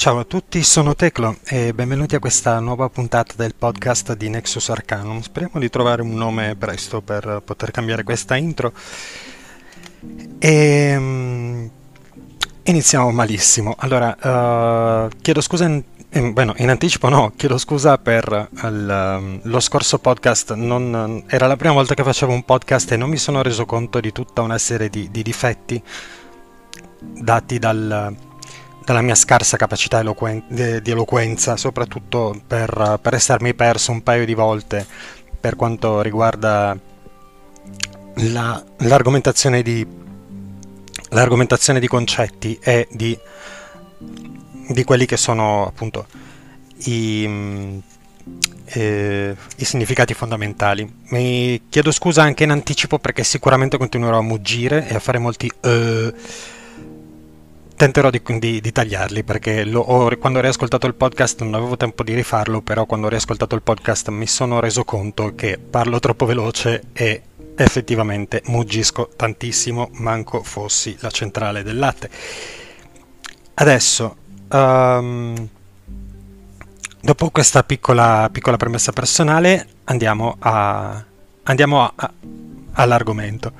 Ciao a tutti, sono Teclo e benvenuti a questa nuova puntata del podcast di Nexus Arcanum. Speriamo di trovare un nome presto per poter cambiare questa intro. E um, iniziamo malissimo. Allora, uh, chiedo scusa in, in, bueno, in, anticipo no, chiedo scusa per il, lo scorso podcast. Non, era la prima volta che facevo un podcast e non mi sono reso conto di tutta una serie di, di difetti dati dal dalla mia scarsa capacità eloquen- di eloquenza, soprattutto per, per essermi perso un paio di volte per quanto riguarda la, l'argomentazione, di, l'argomentazione di concetti e di, di quelli che sono appunto i, eh, i significati fondamentali. Mi chiedo scusa anche in anticipo perché sicuramente continuerò a muggire e a fare molti uh, tenterò di, di, di tagliarli perché lo, ho, quando ho riascoltato il podcast non avevo tempo di rifarlo, però quando ho riascoltato il podcast mi sono reso conto che parlo troppo veloce e effettivamente muggisco tantissimo, manco fossi la centrale del latte. Adesso, um, dopo questa piccola, piccola, premessa personale, andiamo, a, andiamo a, a, all'argomento.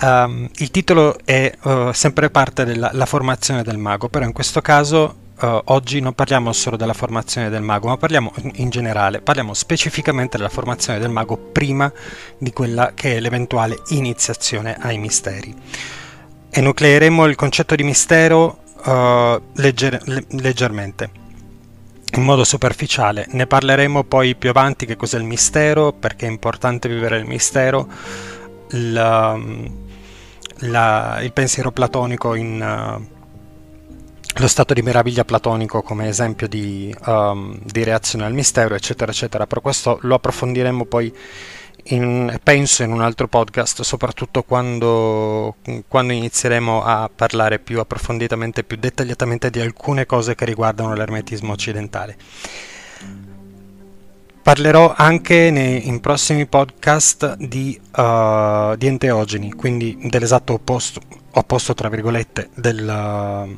Um, il titolo è uh, sempre parte della formazione del mago, però in questo caso uh, oggi non parliamo solo della formazione del mago, ma parliamo in generale, parliamo specificamente della formazione del mago prima di quella che è l'eventuale iniziazione ai misteri. Enucleeremo il concetto di mistero uh, legger- leggermente in modo superficiale. Ne parleremo poi più avanti che cos'è il mistero, perché è importante vivere il mistero, la, la, il pensiero platonico in uh, lo stato di meraviglia platonico come esempio di, um, di, reazione al mistero, eccetera, eccetera. Però questo lo approfondiremo poi, in, penso, in un altro podcast, soprattutto quando, quando inizieremo a parlare più approfonditamente, più dettagliatamente di alcune cose che riguardano l'ermetismo occidentale. Parlerò anche nei, in prossimi podcast di, uh, di, enteogeni, quindi dell'esatto opposto, opposto tra virgolette, del,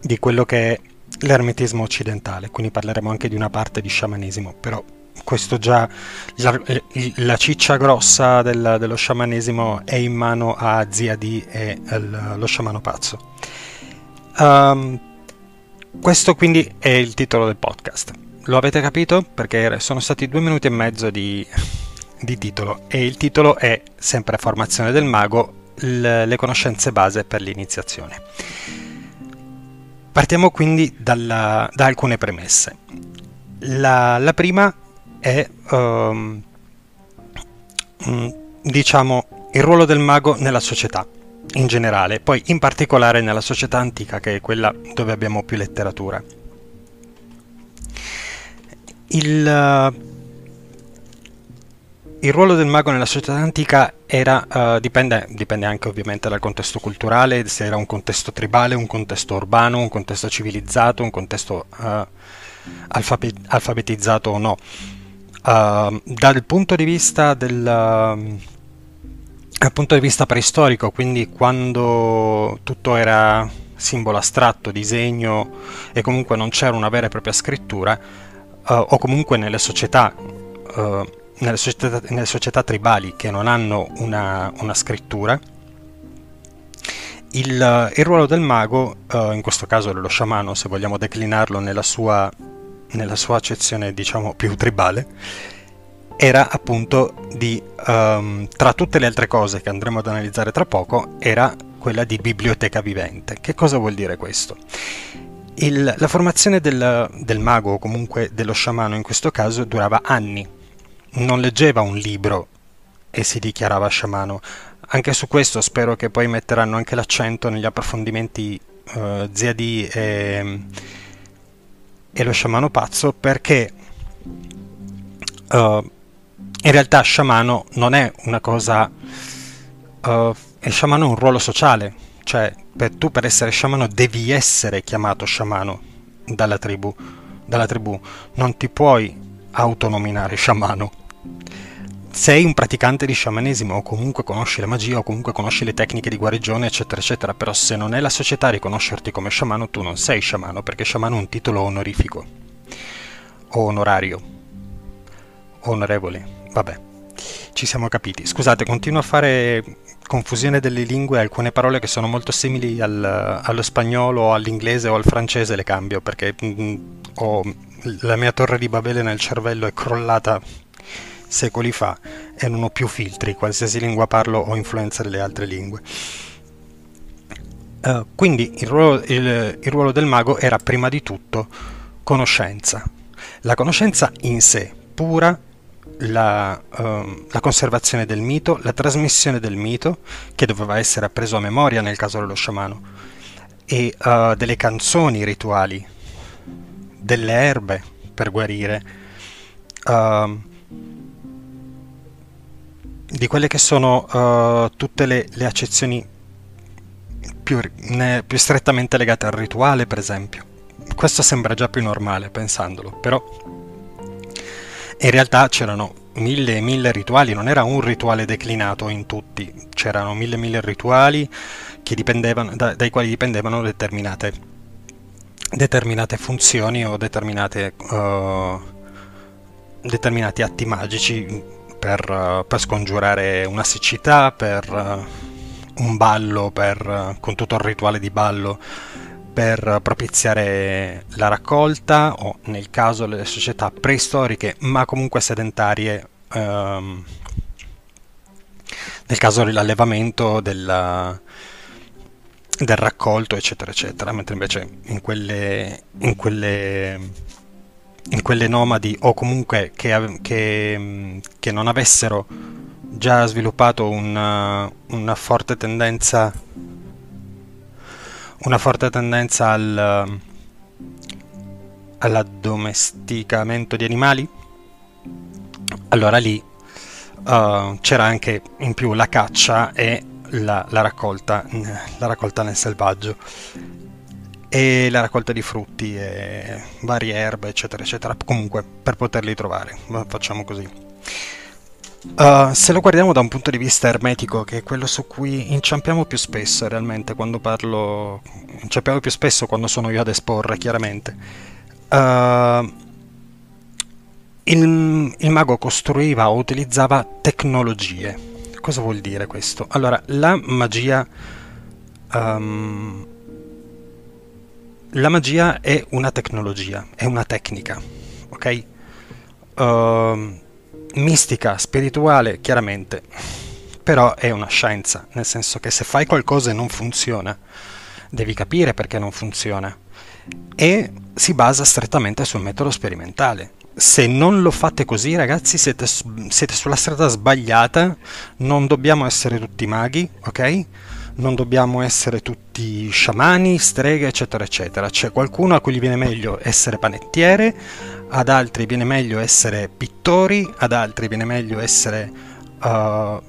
di quello che è l'ermetismo occidentale, quindi parleremo anche di una parte di sciamanesimo, però questo già, la, la ciccia grossa del, dello sciamanesimo è in mano a Zia D e il, lo sciamano pazzo. Um, questo quindi è il titolo del podcast. Lo avete capito? Perché sono stati due minuti e mezzo di, di titolo e il titolo è sempre Formazione del mago, le conoscenze base per l'iniziazione. Partiamo quindi dalla, da alcune premesse. La, la prima è, um, diciamo, il ruolo del mago nella società in generale, poi in particolare nella società antica che è quella dove abbiamo più letteratura. Il, uh, il, ruolo del mago nella società antica era, uh, dipende, dipende, anche ovviamente dal contesto culturale, se era un contesto tribale, un contesto urbano, un contesto civilizzato, un contesto uh, alfabe- alfabetizzato o no. dal punto di vista del dal punto di vista preistorico, quindi quando tutto era simbolo astratto, disegno e comunque non c'era una vera e propria scrittura, uh, o comunque nelle società, uh, nelle società, nelle società, tribali che non hanno una, una scrittura, il, il, ruolo del mago, uh, in questo caso dello sciamano, se vogliamo declinarlo nella sua, nella sua accezione diciamo più tribale, era appunto di, um, tra tutte le altre cose che andremo ad analizzare tra poco, era quella di biblioteca vivente. Che cosa vuol dire questo? Il, la formazione del, del mago o comunque dello sciamano in questo caso durava anni. Non leggeva un libro e si dichiarava sciamano. Anche su questo spero che poi metteranno anche l'accento negli approfondimenti uh, Zia D e, e, lo sciamano pazzo perché uh, in realtà sciamano non è una cosa... Uh, il sciamano è un ruolo sociale, cioè per, tu per essere sciamano devi essere chiamato sciamano dalla tribù, dalla tribù. non ti puoi autonominare sciamano. sei un praticante di sciamanesimo o comunque conosci la magia o comunque conosci le tecniche di guarigione eccetera eccetera, però se non è la società a riconoscerti come sciamano tu non sei sciamano perché sciamano è un titolo onorifico o onorario onorevole, vabbè, ci siamo capiti. Scusate, continuo a fare confusione delle lingue, alcune parole che sono molto simili al, allo spagnolo, all'inglese o al francese le cambio perché mh, mm, ho, la mia torre di Babele nel cervello è crollata secoli fa e non ho più filtri, qualsiasi lingua parlo ho influenza delle altre lingue. Uh, quindi il ruolo, il, il ruolo del mago era prima di tutto conoscenza. La conoscenza in sé, pura, la, uh, la, conservazione del mito, la trasmissione del mito, che doveva essere appreso a memoria nel caso dello sciamano, e uh, delle canzoni rituali, delle erbe per guarire, uh, di quelle che sono uh, tutte le, le accezioni più, ne, più, strettamente legate al rituale, per esempio. Questo sembra già più normale pensandolo, però in realtà c'erano mille e mille rituali, non era un rituale declinato in tutti, c'erano mille e mille rituali da, dai quali dipendevano determinate, determinate funzioni o determinate, uh, determinati atti magici per, per scongiurare una siccità, per uh, un ballo, per, uh, con tutto il rituale di ballo, per propiziare la raccolta o nel caso delle società preistoriche ma comunque sedentarie um, nel caso dell'allevamento del, del raccolto eccetera eccetera. Mentre invece in quelle, in quelle in quelle nomadi o comunque che, che, che non avessero già sviluppato una, una, forte tendenza una forte tendenza al, all'addomesticamento di animali allora lì uh, c'era anche in più la caccia e la, la, raccolta, la raccolta nel selvaggio e la raccolta di frutti e varie erbe, eccetera, eccetera. Comunque, per poterli trovare, facciamo così. Uh, se lo guardiamo da un punto di vista ermetico, che è quello su cui inciampiamo più spesso realmente quando parlo, inciampiamo più spesso quando sono io ad esporre, chiaramente. Uh, il, il, mago costruiva o utilizzava tecnologie. Cosa vuol dire questo? Allora, la magia um, la magia è una tecnologia, è una tecnica, ok? Uh, mistica, spirituale, chiaramente, però è una scienza, nel senso che se fai qualcosa e non funziona, devi capire perché non funziona e si basa strettamente sul metodo sperimentale. Se non lo fate così, ragazzi, siete, siete sulla strada sbagliata, non dobbiamo essere tutti maghi, ok? non dobbiamo essere tutti sciamani, streghe, eccetera, eccetera. C'è qualcuno a cui gli viene meglio essere panettiere, ad altri viene meglio essere pittori, ad altri viene meglio essere, uh,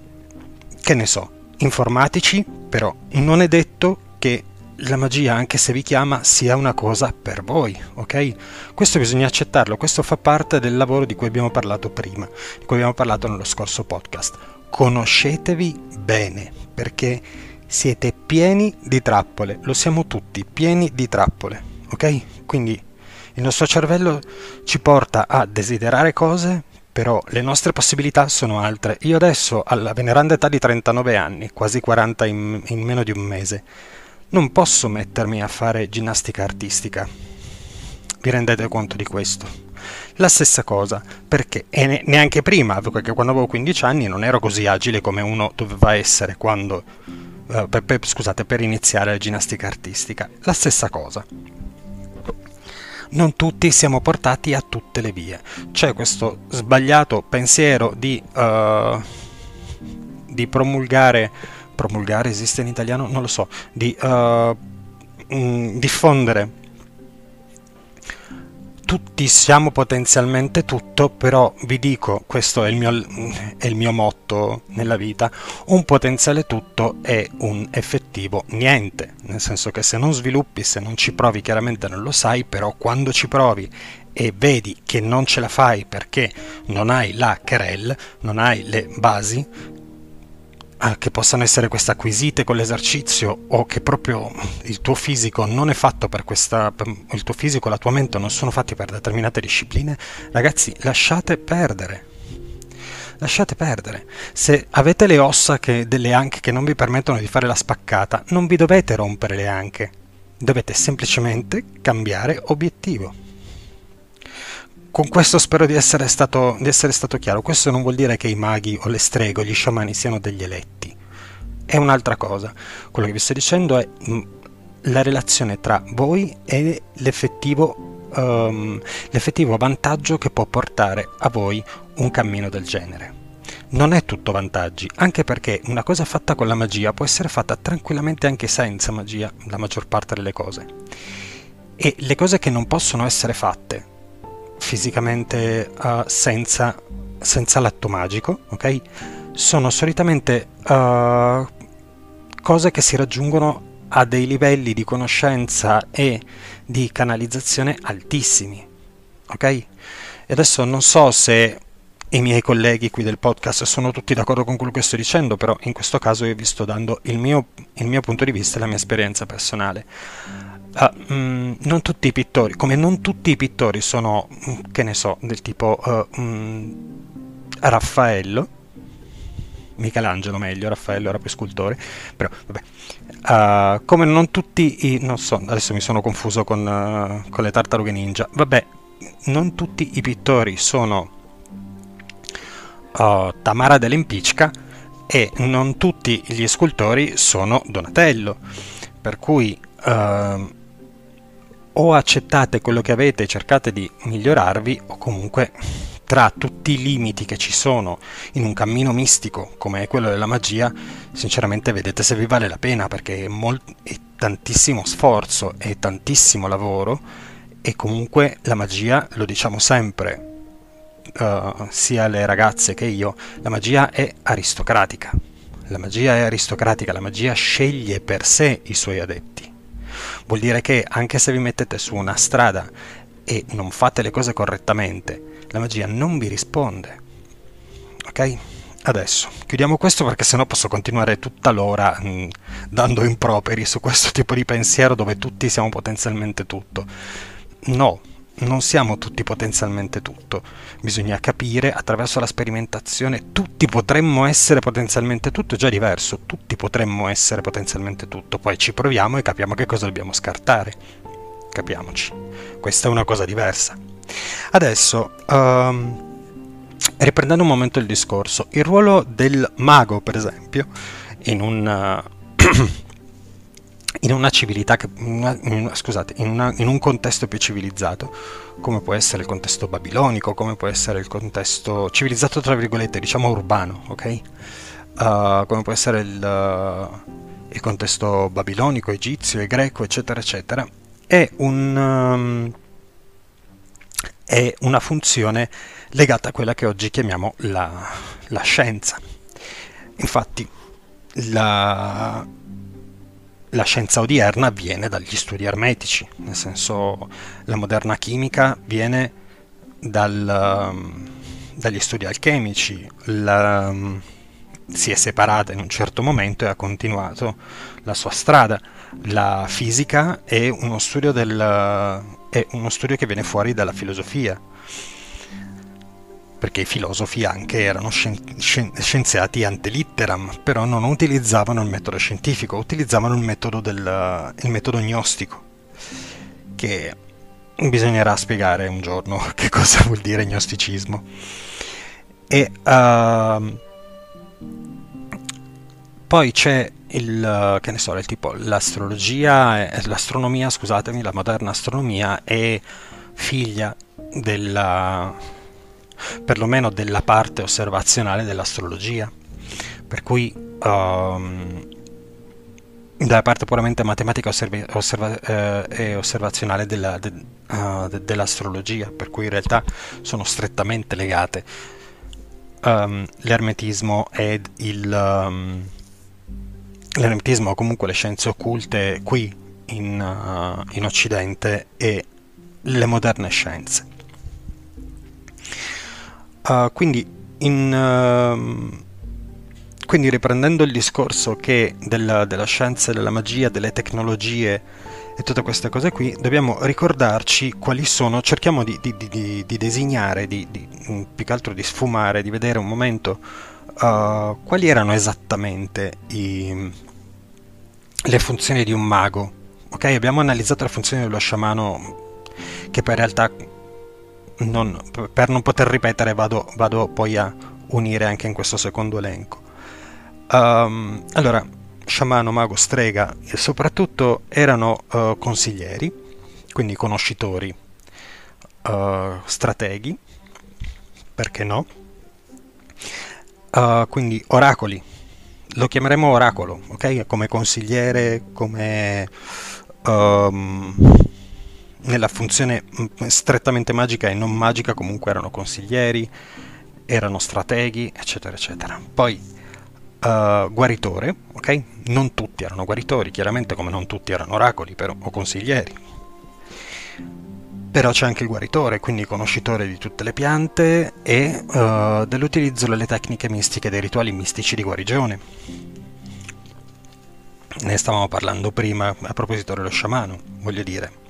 che ne so, informatici, però non è detto che la magia, anche se vi chiama, sia una cosa per voi, ok? Questo bisogna accettarlo, questo fa parte del lavoro di cui abbiamo parlato prima, di cui abbiamo parlato nello scorso podcast. Conoscetevi bene, perché siete pieni di trappole, lo siamo tutti, pieni di trappole, ok? Quindi il nostro cervello ci porta a desiderare cose, però le nostre possibilità sono altre. Io adesso, alla veneranda età di 39 anni, quasi 40 in, in meno di un mese, non posso mettermi a fare ginnastica artistica. Vi rendete conto di questo? La stessa cosa, perché e neanche prima, perché quando avevo 15 anni non ero così agile come uno doveva essere quando uh, per, per, scusate, per iniziare la ginnastica artistica. La stessa cosa. Non tutti siamo portati a tutte le vie. C'è questo sbagliato pensiero di, uh, di promulgare, promulgare esiste in italiano? Non lo so, di uh, mh, diffondere tutti siamo potenzialmente tutto, però vi dico, questo è il, mio, è il mio motto nella vita, un potenziale tutto è un effettivo niente, nel senso che se non sviluppi, se non ci provi, chiaramente non lo sai, però quando ci provi e vedi che non ce la fai perché non hai la querelle, non hai le basi, che possano essere queste acquisite con l'esercizio o che proprio il tuo fisico non è fatto per questa il tuo fisico la tua mente non sono fatti per determinate discipline ragazzi lasciate perdere. Lasciate perdere. Se avete le ossa che, delle anche che non vi permettono di fare la spaccata non vi dovete rompere le anche. Dovete semplicemente cambiare obiettivo con questo spero di essere, stato, di essere stato chiaro. Questo non vuol dire che i maghi o le streghe o gli sciamani siano degli eletti. È un'altra cosa. Quello che vi sto dicendo è mm, la relazione tra voi e l'effettivo, um, l'effettivo vantaggio che può portare a voi un cammino del genere. Non è tutto vantaggi, anche perché una cosa fatta con la magia può essere fatta tranquillamente anche senza magia, la maggior parte delle cose. E le cose che non possono essere fatte fisicamente uh, senza, senza l'atto magico, ok? Sono solitamente uh, cose che si raggiungono a dei livelli di conoscenza e di canalizzazione altissimi, ok? E adesso non so se i miei colleghi qui del podcast sono tutti d'accordo con quello che sto dicendo, però in questo caso io vi sto dando il mio, il mio punto di vista e la mia esperienza personale. Uh, mm, non tutti i pittori, come non tutti i pittori sono, mm, che ne so, del tipo uh, mm, Raffaello, Michelangelo meglio, Raffaello era più scultore, però vabbè, uh, come non tutti i, non so, adesso mi sono confuso con, uh, con le tartarughe ninja, vabbè, non tutti i pittori sono uh, Tamara dell'Empicca e non tutti gli scultori sono Donatello, per cui uh, o accettate quello che avete e cercate di migliorarvi o comunque tra tutti i limiti che ci sono in un cammino mistico come è quello della magia, sinceramente vedete se vi vale la pena perché è, molt- è tantissimo sforzo, è tantissimo lavoro e comunque la magia, lo diciamo sempre, uh, sia le ragazze che io, la magia è aristocratica. La magia è aristocratica, la magia sceglie per sé i suoi adepti. Vuol dire che anche se vi mettete su una strada e non fate le cose correttamente, la magia non vi risponde. Ok? Adesso chiudiamo questo perché sennò posso continuare tutta l'ora mh, mm, dando improperi su questo tipo di pensiero dove tutti siamo potenzialmente tutto. No, non siamo tutti potenzialmente tutto, bisogna capire attraverso la sperimentazione tutti potremmo essere potenzialmente tutto, è già diverso, tutti potremmo essere potenzialmente tutto, poi ci proviamo e capiamo che cosa dobbiamo scartare, capiamoci, questa è una cosa diversa. Adesso, um, riprendendo un momento il discorso, il ruolo del mago per esempio in un... Uh, in una civiltà, scusate, in, una, in, un contesto più civilizzato, come può essere il contesto babilonico, come può essere il contesto civilizzato, tra virgolette, diciamo urbano, ok? Uh, come può essere il, uh, il, contesto babilonico, egizio e greco, eccetera, eccetera, è, un, um, è una funzione legata a quella che oggi chiamiamo la, la scienza. Infatti, la, la scienza odierna viene dagli studi ermetici, nel senso la moderna chimica viene dal, um, dagli studi alchemici, la, um, si è separata in un certo momento e ha continuato la sua strada. La fisica è uno studio, del, è uno studio che viene fuori dalla filosofia perché i filosofi anche erano scienziati ante litteram, però non utilizzavano il metodo scientifico, utilizzavano il metodo, del, il metodo gnostico, che bisognerà spiegare un giorno che cosa vuol dire gnosticismo. E uh, poi c'è il, che ne so, il tipo, l'astrologia, l'astronomia, scusatemi, la moderna astronomia è figlia della perlomeno della parte osservazionale dell'astrologia. Per cui um, dalla parte puramente matematica osservi- osserva- eh, e osservazionale della, de- uh, de- dell'astrologia, per cui in realtà sono strettamente legate um, l'ermetismo ed il um, l'ermetismo o comunque le scienze occulte qui in, uh, in Occidente e le moderne scienze. Uh, quindi, in, uh, quindi, riprendendo il discorso che della, della, scienza, della magia, delle tecnologie e tutte queste cose qui, dobbiamo ricordarci quali sono, cerchiamo di, di, di, di designare, di, più che altro di sfumare, di vedere un momento uh, quali erano esattamente i, le funzioni di un mago. Ok, abbiamo analizzato la funzione dello sciamano che poi in realtà non, per non poter ripetere vado, vado, poi a unire anche in questo secondo elenco. Um, allora, sciamano, mago, strega e soprattutto erano uh, consiglieri, quindi conoscitori, uh, strateghi, perché no? Uh, quindi oracoli, lo chiameremo oracolo, ok? Come consigliere, come... Um, nella funzione mm, strettamente magica e non magica comunque erano consiglieri, erano strateghi, eccetera, eccetera. Poi uh, guaritore, ok? Non tutti erano guaritori, chiaramente come non tutti erano oracoli però, o consiglieri. Però c'è anche il guaritore, quindi conoscitore di tutte le piante e uh, dell'utilizzo delle tecniche mistiche dei rituali mistici di guarigione. Ne stavamo parlando prima a proposito dello sciamano, voglio dire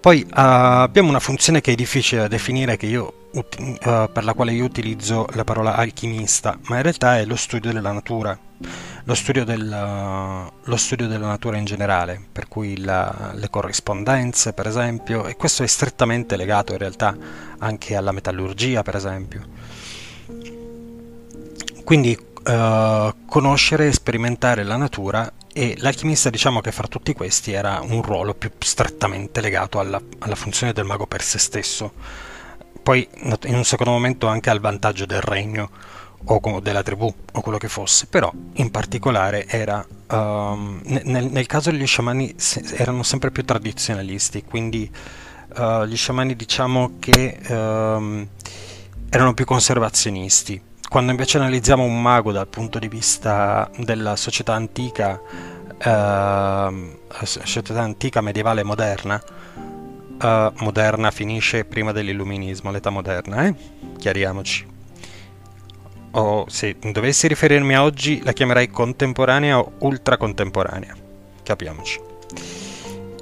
poi uh, abbiamo una funzione che è difficile da definire, io, uh, per la quale io utilizzo la parola alchimista, ma in realtà è lo studio della natura, lo studio, del, uh, lo studio della natura in generale, per cui la, le corrispondenze, per esempio, e questo è strettamente legato in realtà anche alla metallurgia, per esempio. Quindi conoscere e sperimentare la natura e l'alchimista diciamo che fra tutti questi era un ruolo più strettamente legato alla, alla, funzione del mago per se stesso, poi in un secondo momento anche al vantaggio del regno o della tribù o quello che fosse, però in particolare era, um, nel, nel, caso degli sciamani erano sempre più tradizionalisti, quindi uh, gli sciamani diciamo che um, erano più conservazionisti quando invece analizziamo un mago dal punto di vista della società antica, eh, società antica, medievale, moderna, eh, moderna finisce prima dell'illuminismo, l'età moderna, eh? Chiariamoci. O se dovessi riferirmi a oggi la chiamerei contemporanea o ultracontemporanea, capiamoci.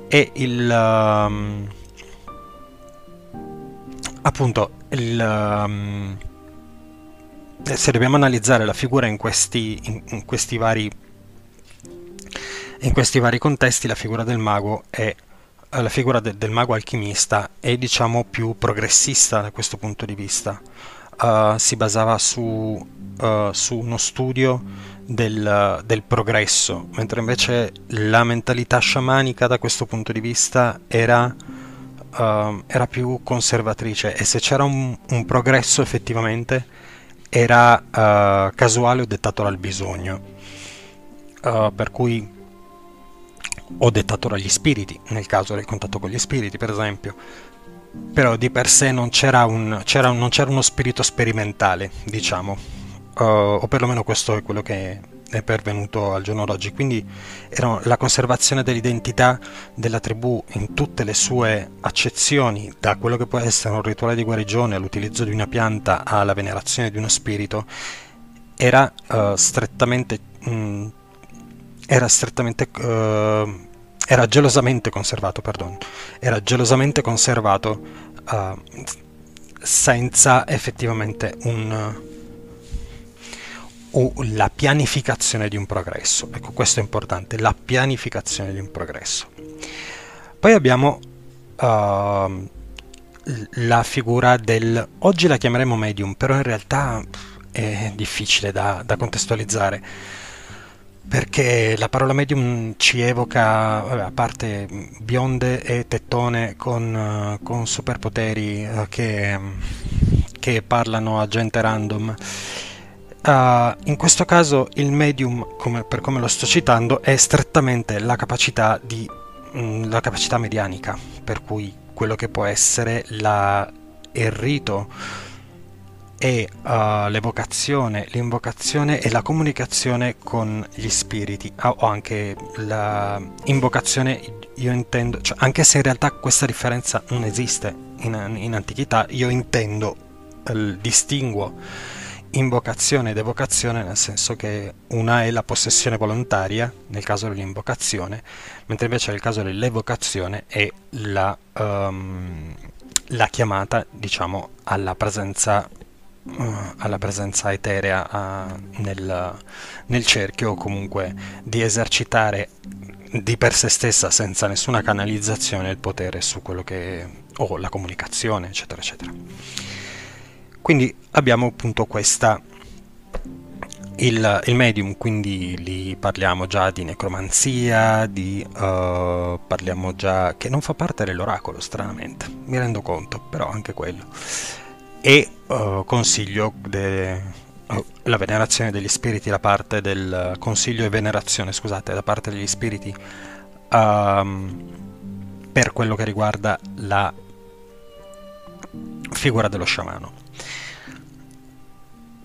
E il... Um, appunto, il... Um, se dobbiamo analizzare la figura in questi, in, in questi, vari, in questi vari contesti, la figura del mago è eh, la figura de, del mago alchimista è diciamo più progressista da questo punto di vista. Uh, si basava su, uh, su uno studio del, del, progresso, mentre invece la mentalità sciamanica da questo punto di vista era, uh, era più conservatrice e se c'era un, un progresso effettivamente era uh, casuale o dettato dal bisogno, uh, per cui o dettato dagli spiriti, nel caso del contatto con gli spiriti per esempio, però di per sé non c'era, un, c'era, non c'era uno spirito sperimentale, diciamo, uh, o perlomeno questo è quello che è pervenuto al giorno d'oggi. Quindi era la conservazione dell'identità della tribù in tutte le sue accezioni, da quello che può essere un rituale di guarigione all'utilizzo di una pianta alla venerazione di uno spirito, era uh, strettamente, mh, mm, era strettamente uh, era gelosamente conservato, perdono, era gelosamente conservato uh, senza effettivamente un o la pianificazione di un progresso. Ecco, questo è importante, la pianificazione di un progresso. Poi abbiamo uh, la figura del... oggi la chiameremo medium, però in realtà è difficile da, da contestualizzare perché la parola medium ci evoca, vabbè, a parte bionde e tettone con, con superpoteri uh, che, che parlano a gente random, uh, in questo caso il medium, come, per come lo sto citando, è strettamente la capacità, di, mh, mm, la capacità medianica, per cui quello che può essere la, il rito e uh, l'evocazione, l'invocazione e la comunicazione con gli spiriti o anche l'invocazione io intendo, cioè, anche se in realtà questa differenza non esiste in, in antichità, io intendo, il distinguo invocazione ed evocazione nel senso che una è la possessione volontaria nel caso dell'invocazione, mentre invece nel caso dell'evocazione è la, um, la chiamata diciamo alla presenza uh, alla presenza eterea uh, nel, nel cerchio o comunque di esercitare di per sé stessa senza nessuna canalizzazione il potere su quello che o la comunicazione eccetera eccetera quindi abbiamo appunto questa il, il, medium, quindi lì parliamo già di necromanzia, di, uh, parliamo già che non fa parte dell'oracolo, stranamente, mi rendo conto, però anche quello. E uh, consiglio de, uh, la venerazione degli spiriti da parte del consiglio e venerazione, scusate, da parte degli spiriti um, per quello che riguarda la figura dello sciamano.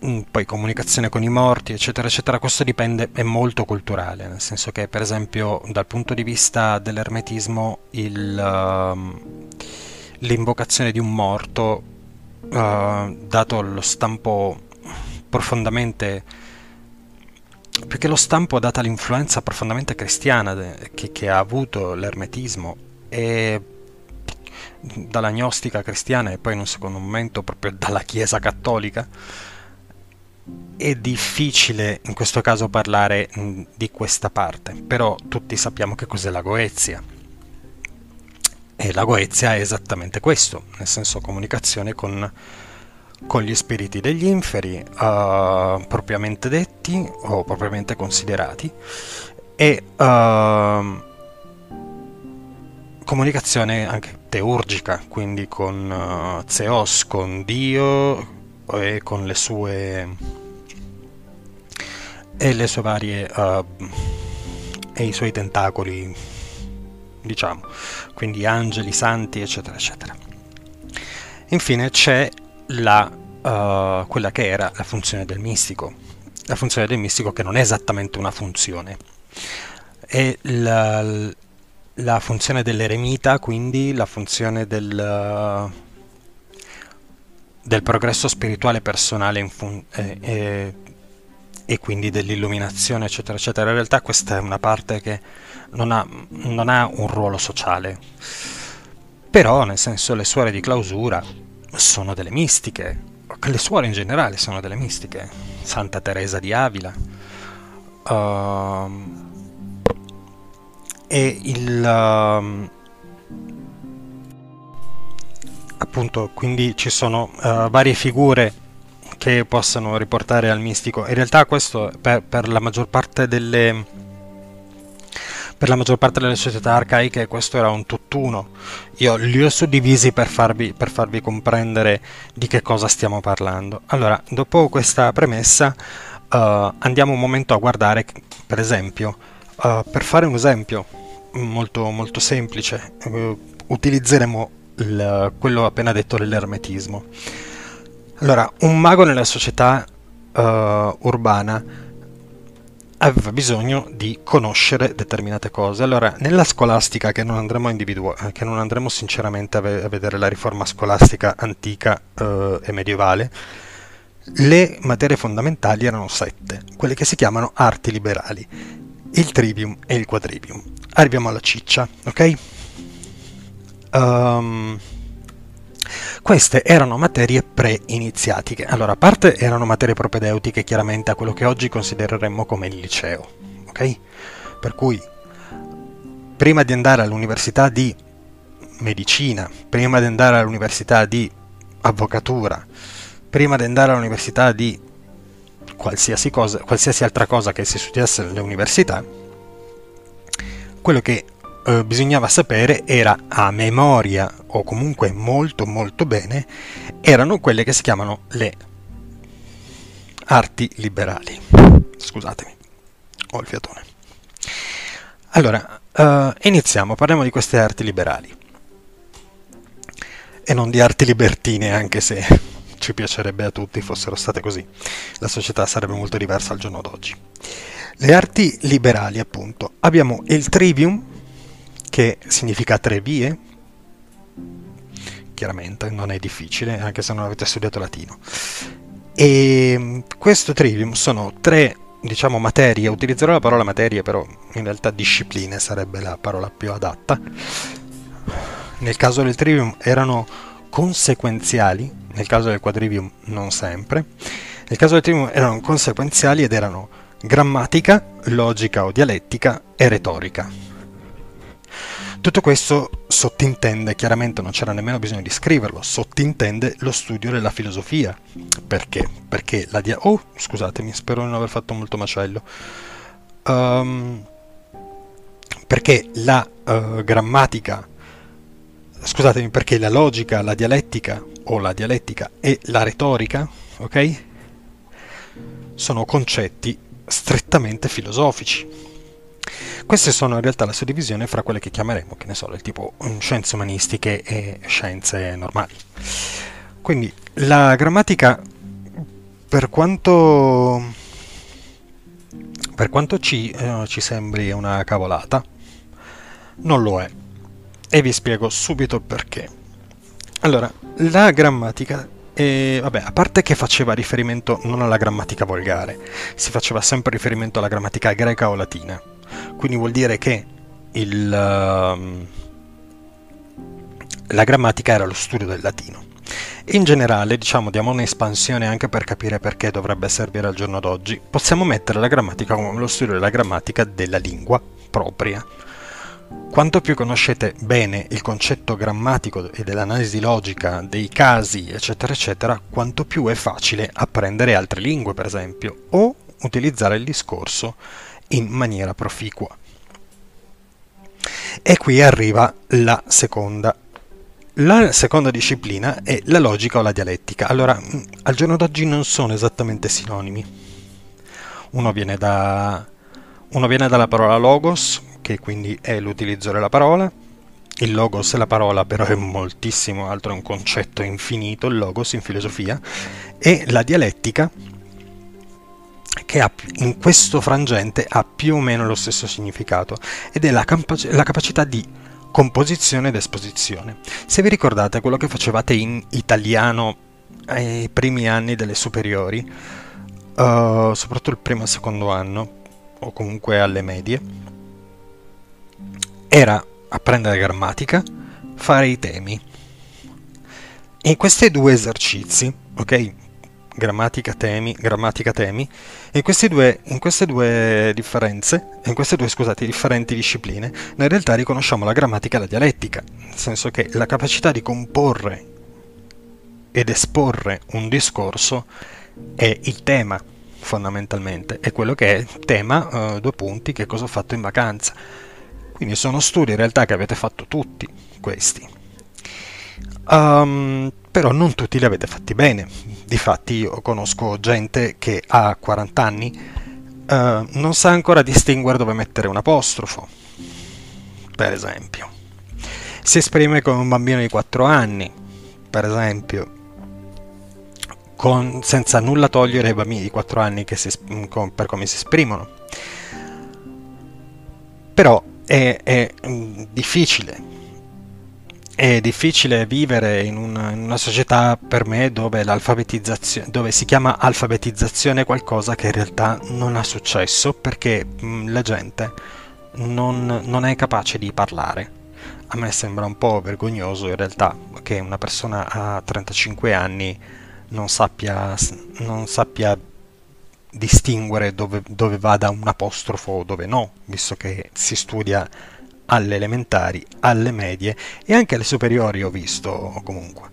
Mm, poi comunicazione con i morti, eccetera, eccetera, questo dipende, è molto culturale, nel senso che per esempio dal punto di vista dell'ermetismo il, uh, l'invocazione di un morto, uh, dato lo stampo profondamente, perché lo stampo data l'influenza profondamente cristiana de, che, che ha avuto l'ermetismo e dalla gnostica cristiana e poi in un secondo momento proprio dalla Chiesa cattolica, è difficile in questo caso parlare di questa parte, però tutti sappiamo che cos'è la Goezia. E la Goezia è esattamente questo, nel senso comunicazione con, con gli spiriti degli inferi, uh, propriamente detti o propriamente considerati, e uh, comunicazione anche teurgica, quindi con uh, Zeus, con Dio e con le sue e le sue varie uh, e i suoi tentacoli diciamo. Quindi angeli santi eccetera eccetera. Infine c'è la, uh, quella che era la funzione del mistico. La funzione del mistico che non è esattamente una funzione. È la, la funzione dell'eremita quindi la funzione del del progresso spirituale personale fun- eh, eh, e quindi dell'illuminazione, eccetera, eccetera. In realtà questa è una parte che non ha, non ha un ruolo sociale, però nel senso le suore di clausura sono delle mistiche, le suore in generale sono delle mistiche, Santa Teresa di Avila. Uh, e il... Uh, appunto, quindi ci sono uh, varie figure che possano riportare al mistico. In realtà questo per, per, la maggior parte delle per la maggior parte delle società arcaiche questo era un tutt'uno. Io li ho suddivisi per farvi, per farvi comprendere di che cosa stiamo parlando. Allora, dopo questa premessa, uh, andiamo un momento a guardare, per esempio, uh, per fare un esempio molto, molto semplice, uh, utilizzeremo il, quello appena detto dell'ermetismo. Allora, un mago nella società uh, urbana aveva bisogno di conoscere determinate cose. Allora, nella scolastica, che non andremo, individu- eh, che non andremo sinceramente a, ve- a, vedere la riforma scolastica antica uh, e medievale, le materie fondamentali erano sette, quelle che si chiamano arti liberali, il trivium e il quadrivium. Arriviamo alla ciccia, ok? Um, queste erano materie pre-iniziatiche. Allora, a parte erano materie propedeutiche chiaramente a quello che oggi considereremmo come il liceo, ok? Per cui prima di andare all'università di medicina, prima di andare all'università di avvocatura, prima di andare all'università di qualsiasi, cosa, qualsiasi altra cosa che si studiasse nelle università, quello che eh, bisognava sapere era a memoria o comunque molto molto bene erano quelle che si chiamano le arti liberali. Scusatemi, ho il fiatone. Allora, uh, iniziamo, parliamo di queste arti liberali. E non di arti libertine, anche se ci piacerebbe a tutti fossero state così. La società sarebbe molto diversa al giorno d'oggi. Le arti liberali, appunto, abbiamo il trivium, che significa tre vie, chiaramente non è difficile, anche se non avete studiato latino. E mm, questo trivium sono tre, diciamo, materie, utilizzerò la parola materie, però in realtà discipline sarebbe la parola più adatta. Nel caso del trivium erano conseguenziali, nel caso del quadrivium non sempre. Nel caso del trivium erano conseguenziali ed erano grammatica, logica o dialettica e retorica. Tutto questo sottintende, chiaramente non c'era nemmeno bisogno di scriverlo, sottintende lo studio della filosofia. Perché? Perché la dia- Oh, scusatemi, spero di non aver fatto molto macello. Um, perché la uh, grammatica, scusatemi, perché la logica, la dialettica o la dialettica e la retorica, ok? Sono concetti strettamente filosofici queste sono in realtà la suddivisione fra quelle che chiameremo, che ne so, del tipo mm, scienze umanistiche e scienze normali. Quindi la grammatica, per quanto, per quanto ci, eh, ci sembri una cavolata, non lo è. E vi spiego subito perché. Allora, la grammatica e vabbè, a parte che faceva riferimento non alla grammatica volgare, si faceva sempre riferimento alla grammatica greca o latina. Quindi vuol dire che il, uh, la grammatica era lo studio del latino. In generale, diciamo, diamo un'espansione anche per capire perché dovrebbe servire al giorno d'oggi. Possiamo mettere la grammatica come lo studio della grammatica della lingua propria. Quanto più conoscete bene il concetto grammatico e dell'analisi logica dei casi, eccetera, eccetera, quanto più è facile apprendere altre lingue, per esempio, o utilizzare il discorso in maniera proficua. E qui arriva la seconda. La seconda disciplina è la logica o la dialettica. Allora, mm, al giorno d'oggi non sono esattamente sinonimi. Uno viene, da, uno viene dalla parola logos, che quindi è l'utilizzo della parola. Il logos è la parola, però è moltissimo altro, è un concetto infinito, il logos in filosofia. E la dialettica, che ha, in questo frangente ha più o meno lo stesso significato ed è la, capac- la capacità di composizione ed esposizione. Se vi ricordate quello che facevate in italiano ai primi anni delle superiori, uh, soprattutto il primo e secondo anno, o comunque alle medie, era apprendere grammatica, fare i temi. In questi due esercizi, ok? grammatica temi, grammatica temi, in queste due, in queste due differenze, in queste due scusate, differenti discipline, noi in realtà riconosciamo la grammatica e la dialettica, nel senso che la capacità di comporre ed esporre un discorso è il tema fondamentalmente, è quello che è tema, uh, due punti, che cosa ho fatto in vacanza. Quindi sono studi in realtà che avete fatto tutti questi. Um, però non tutti li avete fatti bene. Difatti io conosco gente che ha 40 anni, uh, non sa ancora distinguere dove mettere un apostrofo, per esempio. Si esprime come un bambino di 4 anni, per esempio, con, senza nulla togliere ai bambini di 4 anni si, con, per come si esprimono. Però è, è mm, difficile è difficile vivere in una, in una, società per me dove, dove si chiama alfabetizzazione qualcosa che in realtà non ha successo perché mh, la gente non, non, è capace di parlare. A me sembra un po' vergognoso in realtà che una persona a 35 anni non sappia, non sappia distinguere dove, dove vada un apostrofo o dove no, visto che si studia alle elementari, alle medie e anche alle superiori ho visto comunque.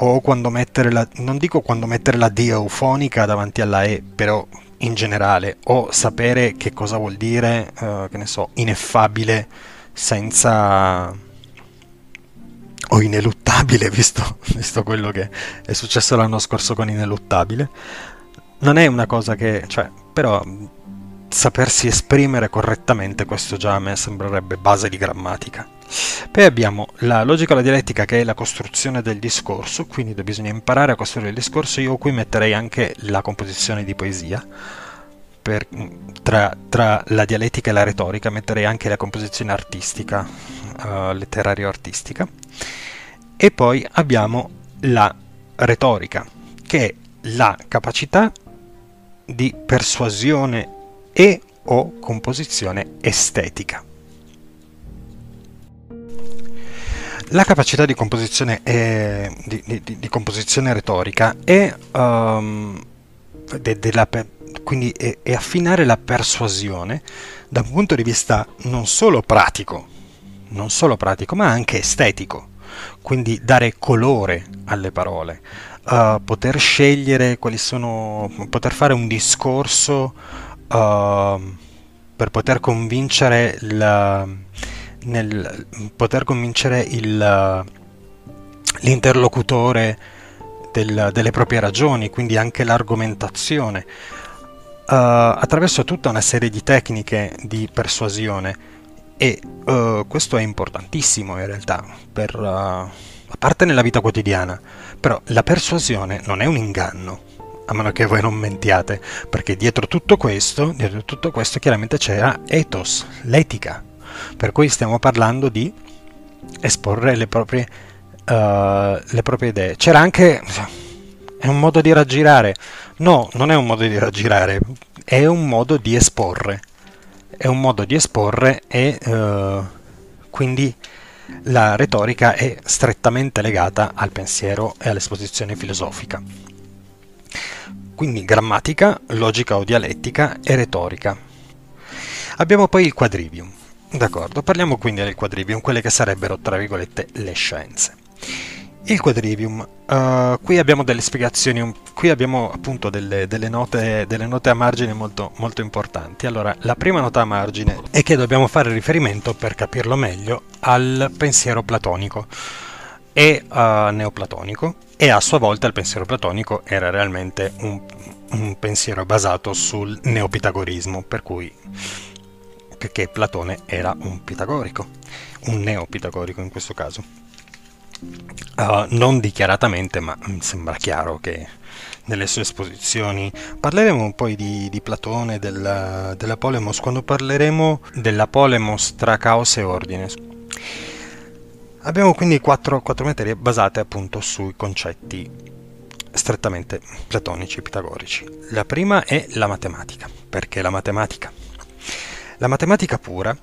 O quando mettere la, non dico quando mettere la D eufonica davanti alla E, però in generale, o sapere che cosa vuol dire, uh, che ne so, ineffabile senza o ineluttabile, visto, visto quello che è successo l'anno scorso con ineluttabile. Non è una cosa che, cioè, però sapersi esprimere correttamente, questo già a me sembrerebbe base di grammatica. Poi abbiamo la logica o la dialettica che è la costruzione del discorso, quindi bisogna imparare a costruire il discorso. Io qui metterei anche la composizione di poesia, per, tra, tra, la dialettica e la retorica metterei anche la composizione artistica, uh, letterario-artistica. E poi abbiamo la retorica, che è la capacità di persuasione e o composizione estetica. La capacità di composizione, è, di, di, di composizione retorica è, um, de, de la, quindi è, è affinare la persuasione da un punto di vista non solo pratico, non solo pratico, ma anche estetico. Quindi dare colore alle parole, uh, poter scegliere quali sono, poter fare un discorso uh, per poter convincere la, nel poter convincere il, l'interlocutore del, delle proprie ragioni, quindi anche l'argomentazione, uh, attraverso tutta una serie di tecniche di persuasione. E uh, questo è importantissimo in realtà, per, uh, a parte nella vita quotidiana, però la persuasione non è un inganno, a meno che voi non mentiate, perché dietro tutto questo, dietro tutto questo chiaramente c'era ethos, l'etica, per cui stiamo parlando di esporre le proprie, uh, le proprie idee. C'era anche... è un modo di raggirare. No, non è un modo di raggirare, è un modo di esporre. È un modo di esporre e uh, quindi la retorica è strettamente legata al pensiero e all'esposizione filosofica. Quindi grammatica, logica o dialettica e retorica. Abbiamo poi il quadrivium. D'accordo, parliamo quindi del quadrivium, quelle che sarebbero, tra virgolette, le scienze. Il quadrivium, uh, qui abbiamo delle spiegazioni, qui abbiamo appunto delle, delle, note, delle note, a margine molto, molto, importanti. Allora, la prima nota a margine è che dobbiamo fare riferimento, per capirlo meglio, al pensiero platonico e uh, neoplatonico, e a sua volta il pensiero platonico era realmente un, un pensiero basato sul neopitagorismo, per cui che Platone era un pitagorico, un neopitagorico in questo caso. Uh, non dichiaratamente, ma mi sembra chiaro che nelle sue esposizioni parleremo un po' di, di Platone, della, della Polemos, quando parleremo della Polemos tra caos e ordine. Abbiamo quindi quattro, quattro materie basate appunto sui concetti strettamente platonici e pitagorici. La prima è la matematica. Perché la matematica? La matematica pura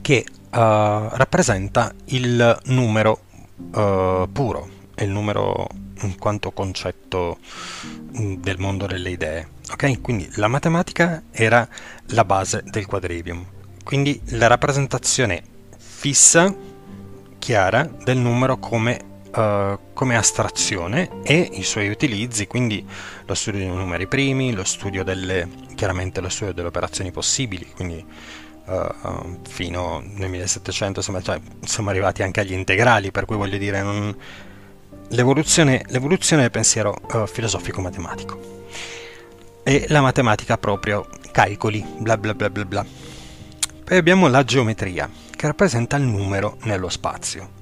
che uh, rappresenta il numero uh, puro, il numero in quanto concetto mm, del mondo delle idee. Okay? Quindi la matematica era la base del quadrivium, quindi la rappresentazione fissa, chiara del numero come Uh, come astrazione e i suoi utilizzi, quindi lo studio dei numeri primi, lo studio delle, chiaramente lo studio delle operazioni possibili, quindi uh, fino nel 1700 insomma, cioè, siamo arrivati anche agli integrali, per cui voglio dire non... l'evoluzione, l'evoluzione, del pensiero uh, filosofico-matematico. E la matematica proprio, calcoli, bla bla bla bla bla. Poi abbiamo la geometria, che rappresenta il numero nello spazio.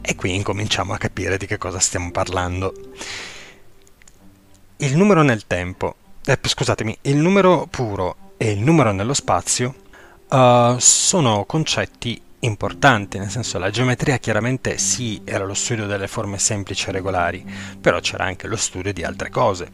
E qui incominciamo a capire di che cosa stiamo parlando. Il numero nel tempo, eh, scusatemi, il numero puro e il numero nello spazio uh, sono concetti importanti, nel senso la geometria chiaramente sì era lo studio delle forme semplici e regolari, però c'era anche lo studio di altre cose.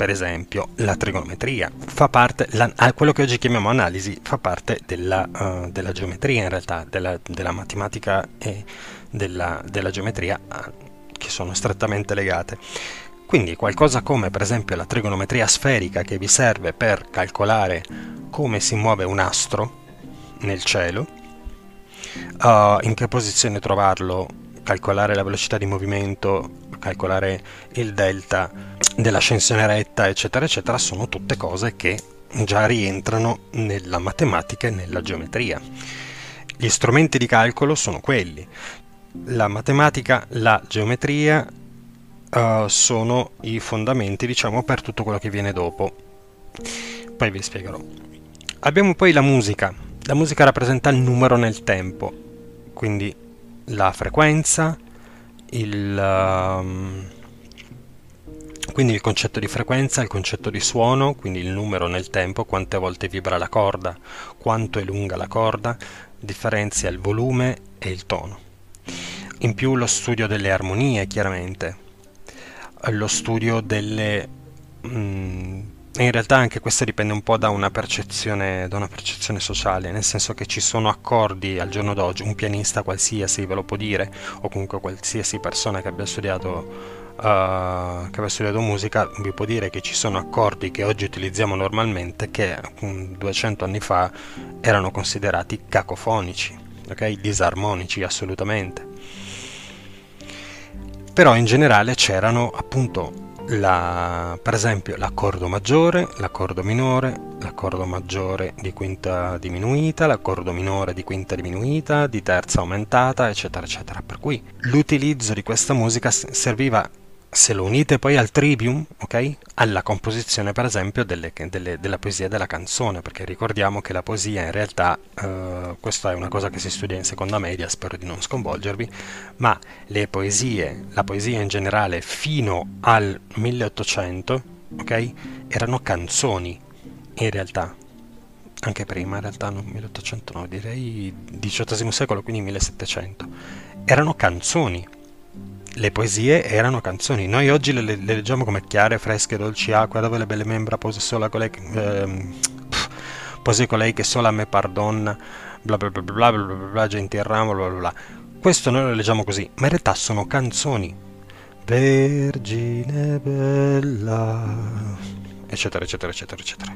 Per esempio la trigonometria fa parte, la, quello che oggi chiamiamo analisi fa parte della, uh, della geometria in realtà, della, della matematica e della, della geometria eh, che sono strettamente legate. Quindi qualcosa come per esempio la trigonometria sferica che vi serve per calcolare come si muove un astro nel cielo, uh, in che posizione trovarlo, calcolare la velocità di movimento, calcolare il delta dell'ascensione retta, eccetera, eccetera, sono tutte cose che già rientrano nella matematica e nella geometria. Gli strumenti di calcolo sono quelli, la matematica, la geometria uh, sono i fondamenti, diciamo, per tutto quello che viene dopo. Poi vi spiegherò. Abbiamo poi la musica. La musica rappresenta il numero nel tempo, quindi la frequenza, il, um, quindi il concetto di frequenza, il concetto di suono, quindi il numero nel tempo, quante volte vibra la corda, quanto è lunga la corda, differenzia il volume e il tono. In più lo studio delle armonie, chiaramente, lo studio delle... Mm, in realtà anche questo dipende un po' da una, percezione, da una percezione sociale, nel senso che ci sono accordi al giorno d'oggi, un pianista qualsiasi ve lo può dire, o comunque qualsiasi persona che abbia studiato Uh, che aveva studiato musica vi può dire che ci sono accordi che oggi utilizziamo normalmente che um, 200 anni fa erano considerati cacofonici, ok? Disarmonici assolutamente. Però in generale c'erano appunto la, per esempio l'accordo maggiore, l'accordo minore, l'accordo maggiore di quinta diminuita, l'accordo minore di quinta diminuita, di terza aumentata, eccetera, eccetera. Per cui l'utilizzo di questa musica serviva se lo unite poi al trivium, ok? Alla composizione per esempio delle, delle, della poesia e della canzone, perché ricordiamo che la poesia in realtà, eh, questa è una cosa che si studia in seconda media, spero di non sconvolgervi, ma le poesie, la poesia in generale fino al 1800, ok? Erano canzoni, in realtà, anche prima in realtà, no, 1800 no, direi XVIII secolo, quindi 1700, erano canzoni le poesie erano canzoni. Noi oggi le, le, leggiamo come chiare, fresche, dolci acqua, dove le belle membra pose sola colei ehm, pose colei che sola me pardonna, bla bla bla bla bla bla bla, gentil ramo, bla bla bla. Questo noi lo leggiamo così, ma in realtà sono canzoni. Vergine bella, eccetera, eccetera, eccetera, eccetera.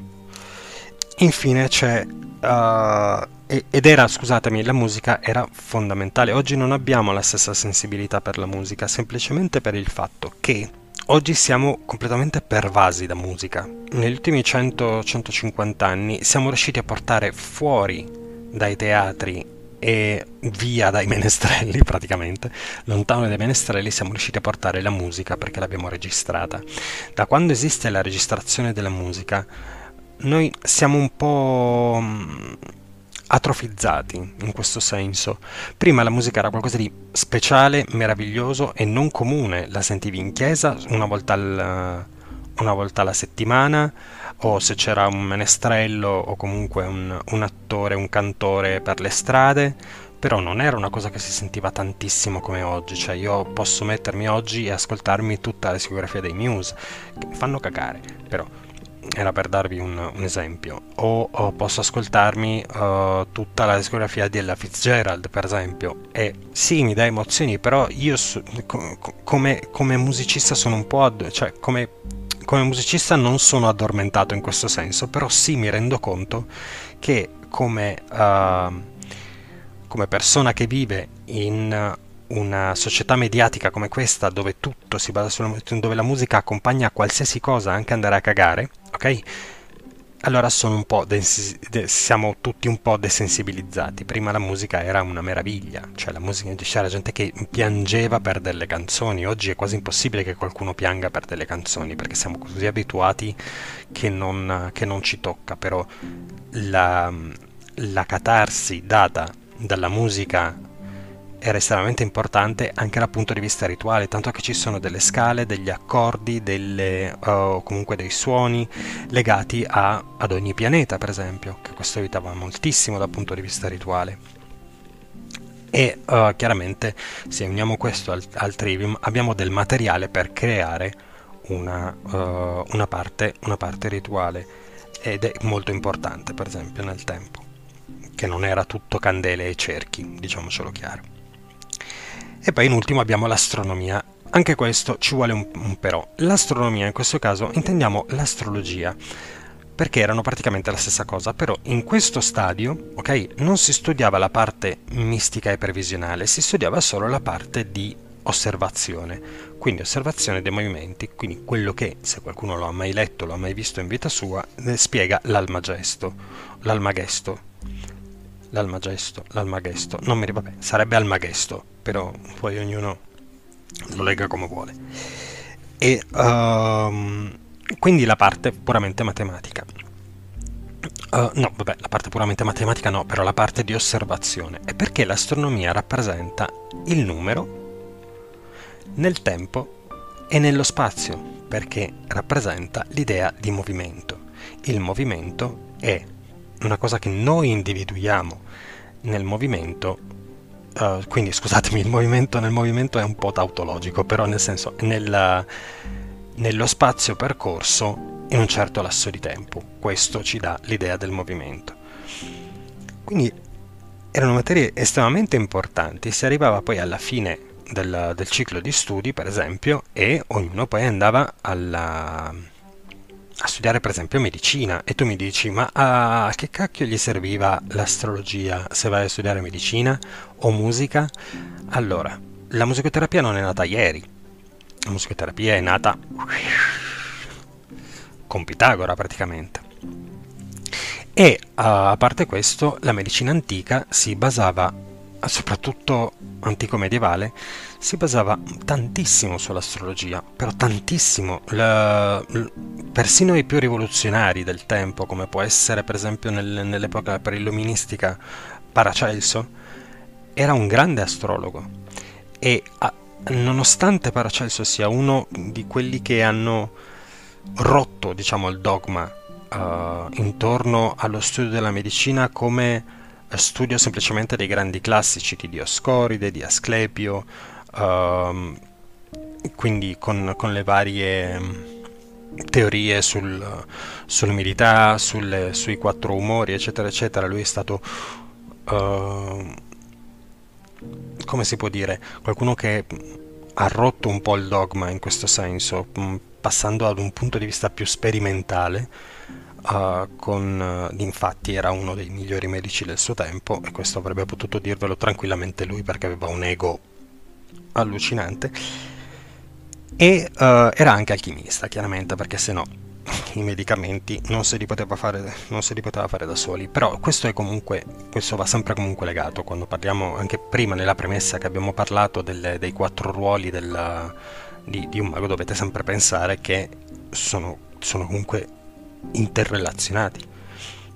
Infine c'è uh, ed era, scusatemi, la musica era fondamentale. Oggi non abbiamo la stessa sensibilità per la musica, semplicemente per il fatto che oggi siamo completamente pervasi da musica. Negli ultimi 100-150 anni siamo riusciti a portare fuori dai teatri e via dai menestrelli praticamente, lontano dai menestrelli siamo riusciti a portare la musica perché l'abbiamo registrata. Da quando esiste la registrazione della musica, noi siamo un po' atrofizzati in questo senso. Prima la musica era qualcosa di speciale, meraviglioso e non comune, la sentivi in chiesa una volta, al, una volta alla settimana o se c'era un menestrello o comunque un, un attore, un cantore per le strade, però non era una cosa che si sentiva tantissimo come oggi, cioè io posso mettermi oggi e ascoltarmi tutta la discografia dei Muse, che mi fanno cagare, però era per darvi un, un esempio, o, o, posso ascoltarmi uh, tutta la discografia della Fitzgerald, per esempio, e sì, mi dà emozioni, però io so, co- come, come, musicista sono un po'... Ad, cioè, come, come musicista non sono addormentato in questo senso, però sì mi rendo conto che come, uh, come persona che vive in una società mediatica come questa, dove tutto si basa sulla musica, dove la musica accompagna qualsiasi cosa, anche andare a cagare, ok? Allora siamo tutti un po' desensibilizzati. Prima la musica era una meraviglia, cioè la musica c'era gente che piangeva per delle canzoni. Oggi è quasi impossibile che qualcuno pianga per delle canzoni perché siamo così abituati che non, che non ci tocca. Però la, la catarsi data dalla musica era estremamente importante anche dal punto di vista rituale, tanto che ci sono delle scale, degli accordi, delle, o comunque dei suoni legati a, ad ogni pianeta, per esempio, che questo aiutava moltissimo dal punto di vista rituale. E uh, chiaramente se uniamo questo al, al, trivium abbiamo del materiale per creare una, uh, una, parte, una parte rituale ed è molto importante per esempio nel tempo che non era tutto candele e cerchi, diciamocelo chiaro. E poi in ultimo abbiamo l'astronomia. Anche questo ci vuole un, un però. L'astronomia in questo caso intendiamo l'astrologia perché erano praticamente la stessa cosa, però in questo stadio, ok, non si studiava la parte mistica e previsionale, si studiava solo la parte di osservazione, quindi osservazione dei movimenti, quindi quello che, se qualcuno lo ha mai letto, lo ha mai visto in vita sua, eh, spiega l'almagesto, l'almagesto, l'almagesto, l'almagesto, non mi vabbè, sarebbe almagesto, però poi ognuno lo legga come vuole. e um, quindi la parte puramente matematica. Uh, no, vabbè, la parte puramente matematica no, però la parte di osservazione. È perché l'astronomia rappresenta il numero nel tempo e nello spazio, perché rappresenta l'idea di movimento. Il movimento è una cosa che noi individuiamo nel movimento, uh, quindi scusatemi, il movimento nel movimento è un po' tautologico, però nel senso nel, nello spazio percorso in un certo lasso di tempo. Questo ci dà l'idea del movimento. Quindi erano materie estremamente importanti, si arrivava poi alla fine del, del ciclo di studi, per esempio, e ognuno poi andava alla, a studiare per esempio medicina e tu mi dici ma a che cacchio gli serviva l'astrologia se vai a studiare medicina o musica? Allora, la musicoterapia non è nata ieri, la musicoterapia è nata con Pitagora praticamente. E a parte questo, la medicina antica si basava, soprattutto antico-medievale, si basava tantissimo sull'astrologia, però tantissimo. La, persino i più rivoluzionari del tempo, come può essere per esempio nel, nell'epoca preilluministica Paracelso, era un grande astrologo e a, nonostante Paracelso sia uno di quelli che hanno rotto diciamo, il dogma uh, intorno allo studio della medicina come studio semplicemente dei grandi classici di Dioscoride, di Asclepio, uh, quindi con, con, le varie mm, teorie sul, sull'umidità, sulle, sui quattro umori, eccetera, eccetera. Lui è stato, uh, come si può dire, qualcuno che ha rotto un po' il dogma in questo senso, mm, passando ad un punto di vista più sperimentale, uh, con, uh, infatti era uno dei migliori medici del suo tempo e questo avrebbe potuto dirvelo tranquillamente lui perché aveva un ego allucinante. E uh, era anche alchimista chiaramente perché se no i medicamenti non se, li poteva fare, non se li poteva fare da soli. Però questo è comunque questo va sempre comunque legato. Quando parliamo anche prima nella premessa che abbiamo parlato delle, dei quattro ruoli della, di, di, un mago dovete sempre pensare che sono, sono comunque interrelazionati.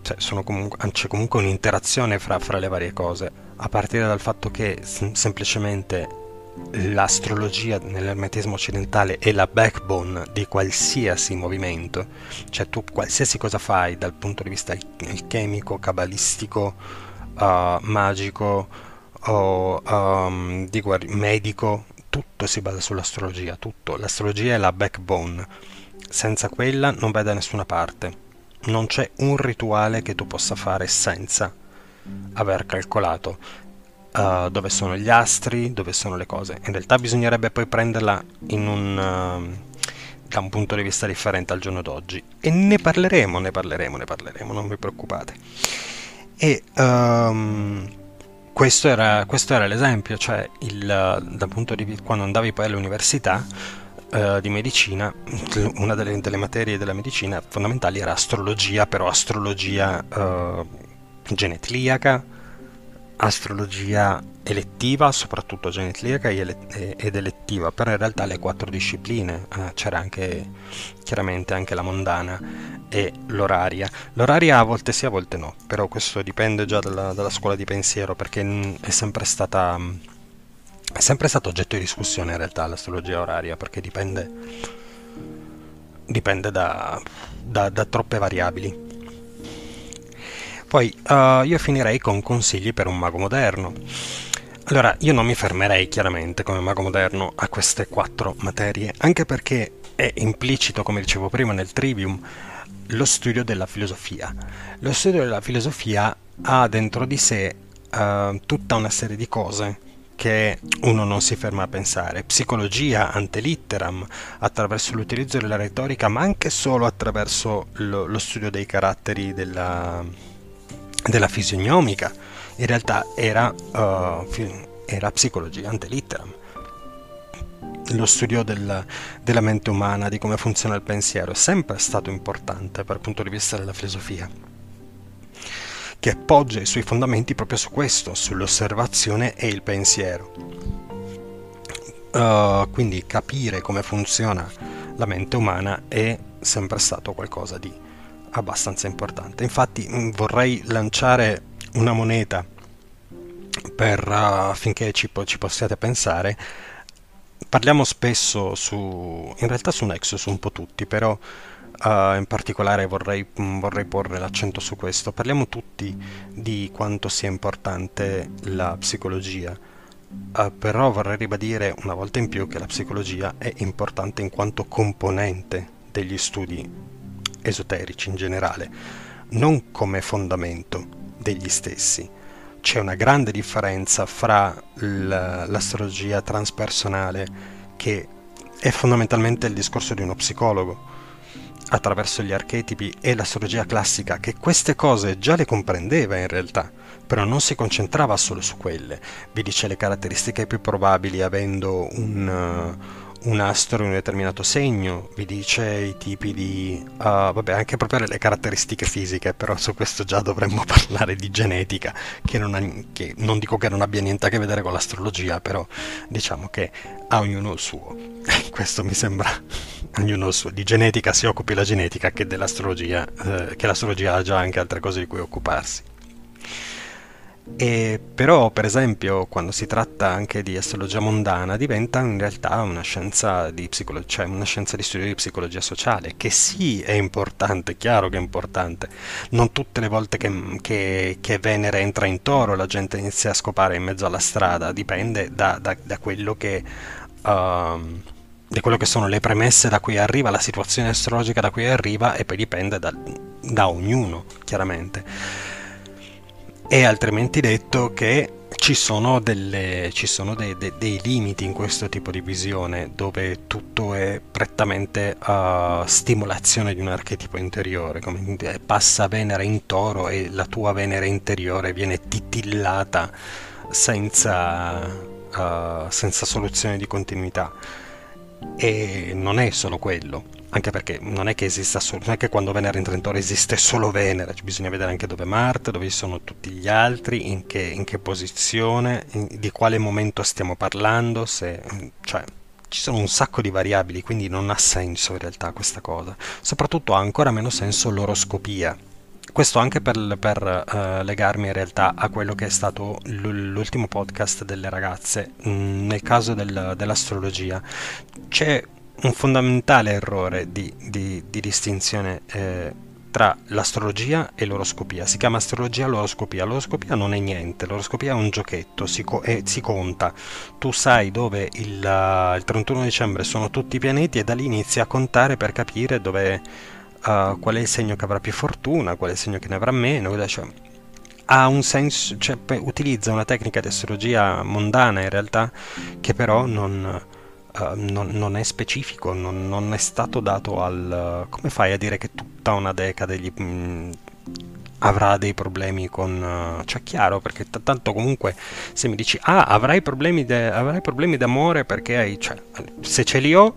Cioè, comunque, c'è comunque un'interazione fra, fra, le varie cose, a partire dal fatto che sem- semplicemente l'astrologia nell'ermetismo occidentale è la backbone di qualsiasi movimento, cioè tu qualsiasi cosa fai dal punto di vista alchemico, cabalistico, uh, magico o um, guardi- medico, tutto si basa sull'astrologia, tutto. L'astrologia è la backbone. Senza quella non vai da nessuna parte. Non c'è un rituale che tu possa fare senza aver calcolato uh, dove sono gli astri, dove sono le cose. In realtà bisognerebbe poi prenderla un, uh, da un punto di vista differente al giorno d'oggi. E ne parleremo, ne parleremo, ne parleremo, non vi preoccupate. E um, questo era, questo era l'esempio, cioè il, dal punto di quando andavi poi all'università eh, di medicina, una delle, delle, materie della medicina fondamentali era astrologia, però astrologia eh, genetliaca, astrologia elettiva, soprattutto genetliaca ed elettiva, però in realtà le quattro discipline, eh, c'era anche chiaramente anche la mondana e l'oraria. L'oraria a volte sì, a volte no, però questo dipende già dalla, dalla scuola di pensiero perché è sempre stata è sempre stato oggetto di discussione in realtà l'astrologia oraria perché dipende, dipende da, da, da troppe variabili. Poi uh, io finirei con consigli per un mago moderno. Allora, io non mi fermerei chiaramente come mago moderno a queste quattro materie, anche perché è implicito, come dicevo prima nel trivium, lo studio della filosofia. Lo studio della filosofia ha dentro di sé uh, tutta una serie di cose che uno non si ferma a pensare. Psicologia ante litteram, attraverso l'utilizzo della retorica, ma anche solo attraverso lo, lo studio dei caratteri della, della fisionomica, in realtà era, uh, era psicologia ante litteram. Lo studio del, della mente umana, di come funziona il pensiero, è sempre stato importante dal punto di vista della filosofia, che poggia i suoi fondamenti proprio su questo, sull'osservazione e il pensiero. Uh, quindi capire come funziona la mente umana è sempre stato qualcosa di abbastanza importante. Infatti mm, vorrei lanciare una moneta per, uh, affinché ci, ci, possiate pensare. Parliamo spesso su, in realtà su Nexus un po' tutti, però uh, in particolare vorrei, mm, vorrei porre l'accento su questo. Parliamo tutti di quanto sia importante la psicologia, uh, però vorrei ribadire una volta in più che la psicologia è importante in quanto componente degli studi esoterici in generale, non come fondamento degli stessi. C'è una grande differenza fra l'astrologia transpersonale, che è fondamentalmente il discorso di uno psicologo, attraverso gli archetipi, e l'astrologia classica, che queste cose già le comprendeva in realtà, però non si concentrava solo su quelle. Vi dice le caratteristiche più probabili avendo un un astro in un determinato segno, vi dice i tipi di... Uh, vabbè, anche proprio le caratteristiche fisiche, però su questo già dovremmo parlare di genetica, che non, ha, che non dico che non abbia niente a che vedere con l'astrologia, però diciamo che a ognuno il suo. questo mi sembra ognuno il suo. Di genetica si occupi la genetica che dell'astrologia, eh, che l'astrologia ha già anche altre cose di cui occuparsi. E però, per esempio, quando si tratta anche di astrologia mondana, diventa in realtà una scienza di, psicolo- cioè una scienza di studio di psicologia sociale, che sì è importante, chiaro che è importante. Non tutte le volte che, che, che Venere entra in toro la gente inizia a scopare in mezzo alla strada, dipende da, da, da quello che... Uh, di quello che sono le premesse da cui arriva, la situazione astrologica da cui arriva e poi dipende da, da ognuno, chiaramente è altrimenti detto che ci sono, delle, ci sono dei, dei, dei, limiti in questo tipo di visione dove tutto è prettamente uh, stimolazione di un archetipo interiore, come passa Venere in toro e la tua Venere interiore viene titillata senza, uh, senza soluzione di continuità. E non è solo quello anche perché non è che esista solo, non è che quando Venere entra in Toro esiste solo Venere, bisogna vedere anche dove Marte, dove sono tutti gli altri, in che, in che posizione, in, di quale momento stiamo parlando, se, cioè ci sono un sacco di variabili, quindi non ha senso in realtà questa cosa. Soprattutto ha ancora meno senso l'oroscopia. Questo anche per, per uh, legarmi in realtà a quello che è stato l'ultimo podcast delle ragazze. Mm, nel caso del, dell'astrologia c'è un fondamentale errore di, di, di distinzione eh, tra l'astrologia e l'oroscopia. Si chiama astrologia l'oroscopia. L'oroscopia non è niente, l'oroscopia è un giochetto, si, co- eh, si conta. Tu sai dove il, uh, il, 31 dicembre sono tutti i pianeti e da lì inizi a contare per capire dove, uh, qual è il segno che avrà più fortuna, qual è il segno che ne avrà meno. Cioè, ha un senso, cioè, utilizza una tecnica di astrologia mondana in realtà che però non Uh, non, non, è specifico, non, non, è stato dato al... come fai a dire che tutta una decade gli, mh, mm, avrà dei problemi con... Uh, cioè chiaro, perché t- tanto comunque se mi dici, ah, avrai problemi, de- avrai problemi d'amore perché hai... Cioè, se ce li ho,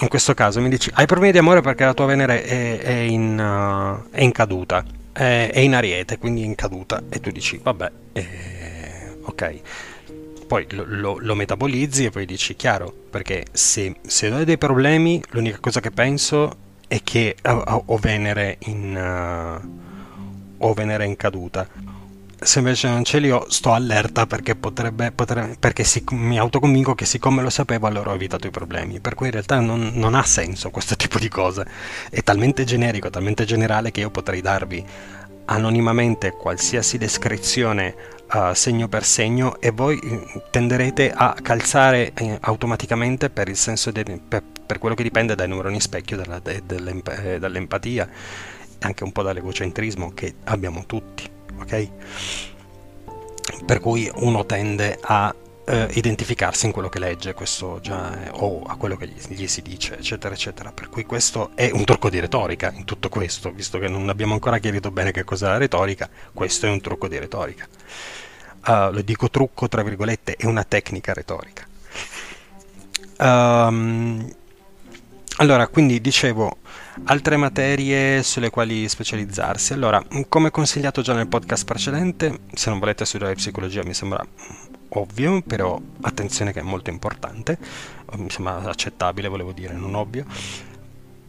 in questo caso mi dici, hai problemi di amore perché la tua Venere è, è, in, uh, è in, caduta, è, è, in ariete, quindi in caduta, e tu dici, vabbè, eh, ok poi lo, lo, lo, metabolizzi e poi dici chiaro, perché se, se ho dei problemi, l'unica cosa che penso è che ho, ho Venere in, uh, ho Venere in caduta. Se invece non ce li ho, sto allerta perché, potrebbe, potrebbe, perché si, mi autoconvinco che siccome lo sapevo allora ho evitato i problemi. Per cui in realtà non, non ha senso questo tipo di cose. È talmente generico, talmente generale che io potrei darvi anonimamente qualsiasi descrizione uh, segno per segno e voi eh, tenderete a calzare eh, automaticamente per de, per, per, quello che dipende dai neuroni specchio, dalla, de, eh, dall'empatia e anche un po' dall'egocentrismo che abbiamo tutti, ok? Per cui uno tende a eh, identificarsi in quello che legge, questo già è, o a quello che gli, gli, si dice, eccetera, eccetera. Per cui questo è un trucco di retorica in tutto questo, visto che non abbiamo ancora chiarito bene che cos'è la retorica, questo è un trucco di retorica. Uh, lo dico trucco tra virgolette, è una tecnica retorica. Um, allora, quindi dicevo, altre materie sulle quali specializzarsi. Allora, come consigliato già nel podcast precedente, se non volete studiare psicologia mi sembra ovvio, però attenzione che è molto importante. mi sembra accettabile, volevo dire, non ovvio.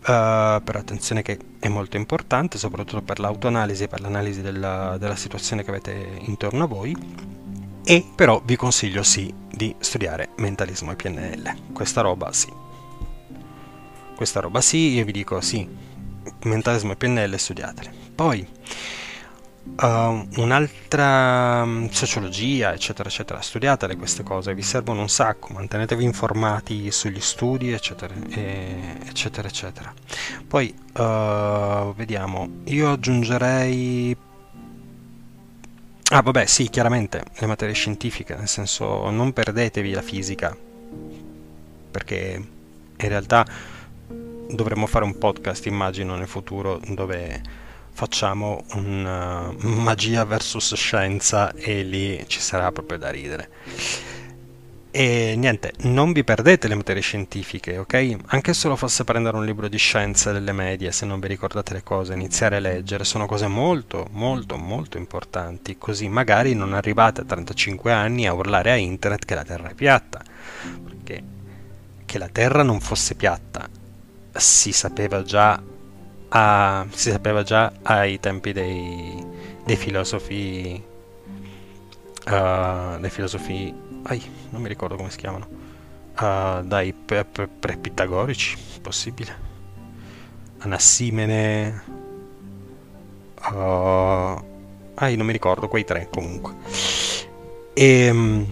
Uh, però attenzione che è molto importante, soprattutto per l'autoanalisi e per l'analisi della, della situazione che avete intorno a voi. E però vi consiglio sì di studiare mentalismo e PNL. Questa roba sì. Questa roba sì, io vi dico sì, mentalismo e PNL studiatele. Poi Uh, un'altra um, sociologia, eccetera, eccetera. Studiatele queste cose, vi servono un sacco, mantenetevi informati sugli studi, eccetera, e, eccetera, eccetera. Poi uh, vediamo, io aggiungerei. Ah, vabbè, sì, chiaramente le materie scientifiche, nel senso non perdetevi la fisica, perché in realtà dovremmo fare un podcast, immagino, nel futuro dove facciamo un uh, magia versus scienza e lì ci sarà proprio da ridere. E niente, non vi perdete le materie scientifiche, ok? Anche se lo fosse prendere un libro di scienze delle medie, se non vi ricordate le cose, iniziare a leggere, sono cose molto, molto, molto importanti, così magari non arrivate a 35 anni a urlare a internet che la Terra è piatta, perché che la Terra non fosse piatta si sapeva già a, si sapeva già ai tempi dei, dei filosofi uh, dei filosofi ai, non mi ricordo come si chiamano uh, dai pre-pitagorici possibile? Anassimene uh, ai non mi ricordo quei tre comunque. E um,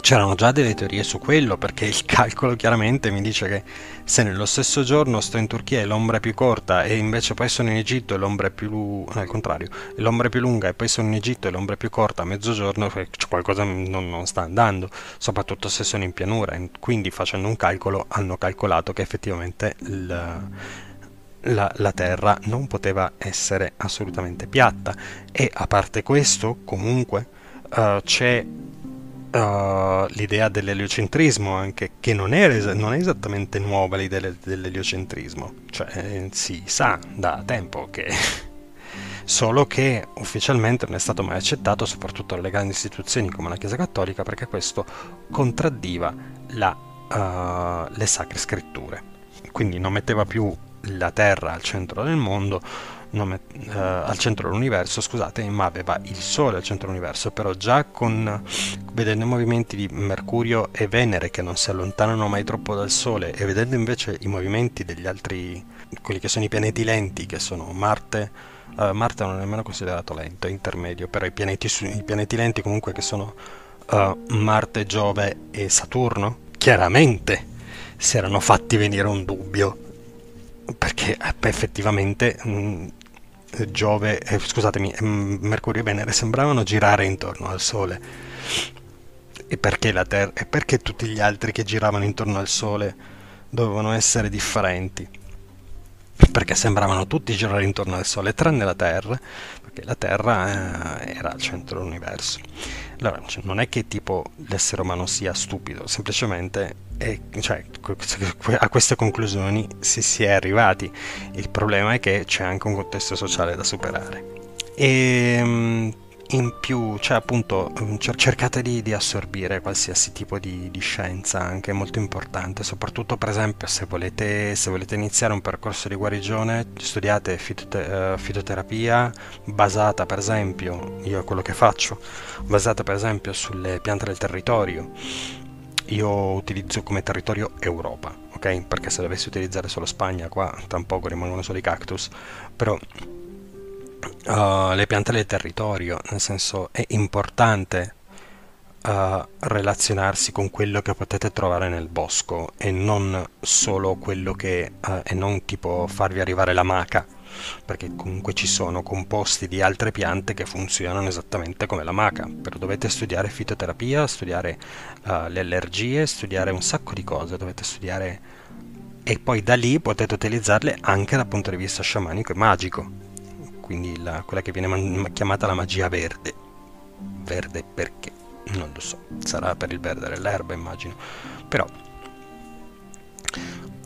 c'erano già delle teorie su quello, perché il calcolo chiaramente mi dice che se nello stesso giorno sto in Turchia e l'ombra è più corta e invece poi sono in Egitto e l'ombra è più lunga, al contrario, l'ombra è più lunga e poi sono in Egitto e l'ombra è più corta a mezzogiorno, qualcosa non, non sta andando, soprattutto se sono in pianura. Quindi facendo un calcolo hanno calcolato che effettivamente il, la, la, Terra non poteva essere assolutamente piatta e a parte questo comunque uh, c'è uh, l'idea dell'eliocentrismo anche, che non è, non è esattamente nuova l'idea dell'eliocentrismo, cioè eh, si sa da tempo che solo che ufficialmente non è stato mai accettato soprattutto dalle grandi istituzioni come la Chiesa Cattolica perché questo contraddiva la, uh, le sacre scritture. Quindi non metteva più la terra al centro del mondo nome, uh, al centro dell'universo, scusate, ma aveva il Sole al centro dell'universo, però già con vedendo i movimenti di Mercurio e Venere che non si allontanano mai troppo dal Sole e vedendo invece i movimenti degli altri, quelli che sono i pianeti lenti, che sono Marte, uh, Marte non è nemmeno considerato lento, è intermedio, però i pianeti, i pianeti lenti comunque che sono uh, Marte, Giove e Saturno, chiaramente si erano fatti venire un dubbio perché effettivamente mh, mm, Giove, eh, scusatemi, mm, Mercurio e Venere sembravano girare intorno al Sole. E perché la Terra? E perché tutti gli altri che giravano intorno al Sole dovevano essere differenti? Perché sembravano tutti girare intorno al Sole, tranne la Terra, perché la Terra eh, era al centro dell'universo. Allora, cioè, non è che tipo l'essere umano sia stupido, semplicemente è, cioè, a queste conclusioni si, si è arrivati. Il problema è che c'è anche un contesto sociale da superare. E ehm, in più, cioè appunto, mm, cercate di, di assorbire qualsiasi tipo di, di, scienza, anche molto importante, soprattutto per esempio se volete, se volete iniziare un percorso di guarigione, studiate fitote- uh, fitoterapia basata per esempio, io quello che faccio, basata per esempio sulle piante del territorio. Io utilizzo come territorio Europa, ok? Perché se dovessi utilizzare solo Spagna, qua tra un poco rimangono solo i cactus, però uh, le piante del territorio, nel senso è importante uh, relazionarsi con quello che potete trovare nel bosco e non solo quello che uh, e non tipo farvi arrivare la maca perché comunque ci sono composti di altre piante che funzionano esattamente come la maca. Però dovete studiare fitoterapia studiare le allergie studiare un sacco di cose dovete studiare e poi da lì potete utilizzarle anche dal punto di vista sciamanico e magico quindi la, quella che viene man- chiamata la magia verde. Verde perché? Non lo so, sarà per il verde dell'erba immagino. Però...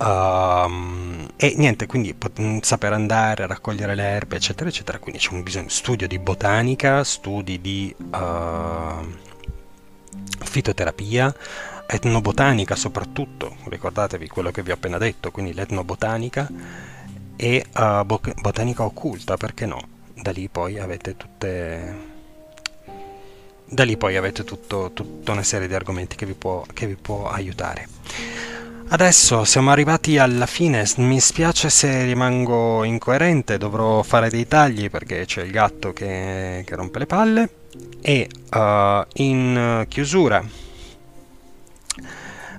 Um, e niente, quindi pot- saper andare a raccogliere le erbe, eccetera, eccetera. Quindi c'è un bisogno studio di botanica, studi di uh, fitoterapia, etnobotanica soprattutto, ricordatevi quello che vi ho appena detto, quindi l'etnobotanica e uh, botanica occulta, perché no? Da lì poi avete tutte... Da lì poi avete tutto, tutta una serie di argomenti che vi può, che vi può aiutare. Adesso siamo arrivati alla fine, mi spiace se rimango incoerente, dovrò fare dei tagli perché c'è il gatto che, che rompe le palle e uh, in chiusura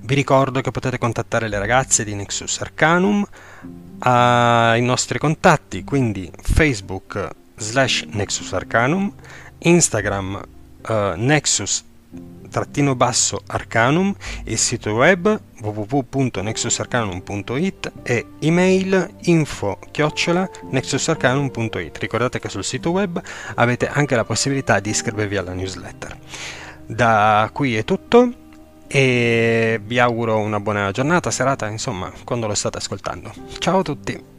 vi ricordo che potete contattare le ragazze di Nexus Arcanum ai nostri contatti, quindi Facebook slash Nexus Arcanum, Instagram uh, Nexus trattino basso arcanum, il sito web www.nexusarcanum.it e email info chiocciola nexusarcanum.it. Ricordate che sul sito web avete anche la possibilità di iscrivervi alla newsletter. Da qui è tutto e vi auguro una buona giornata, serata, insomma, quando lo state ascoltando. Ciao a tutti!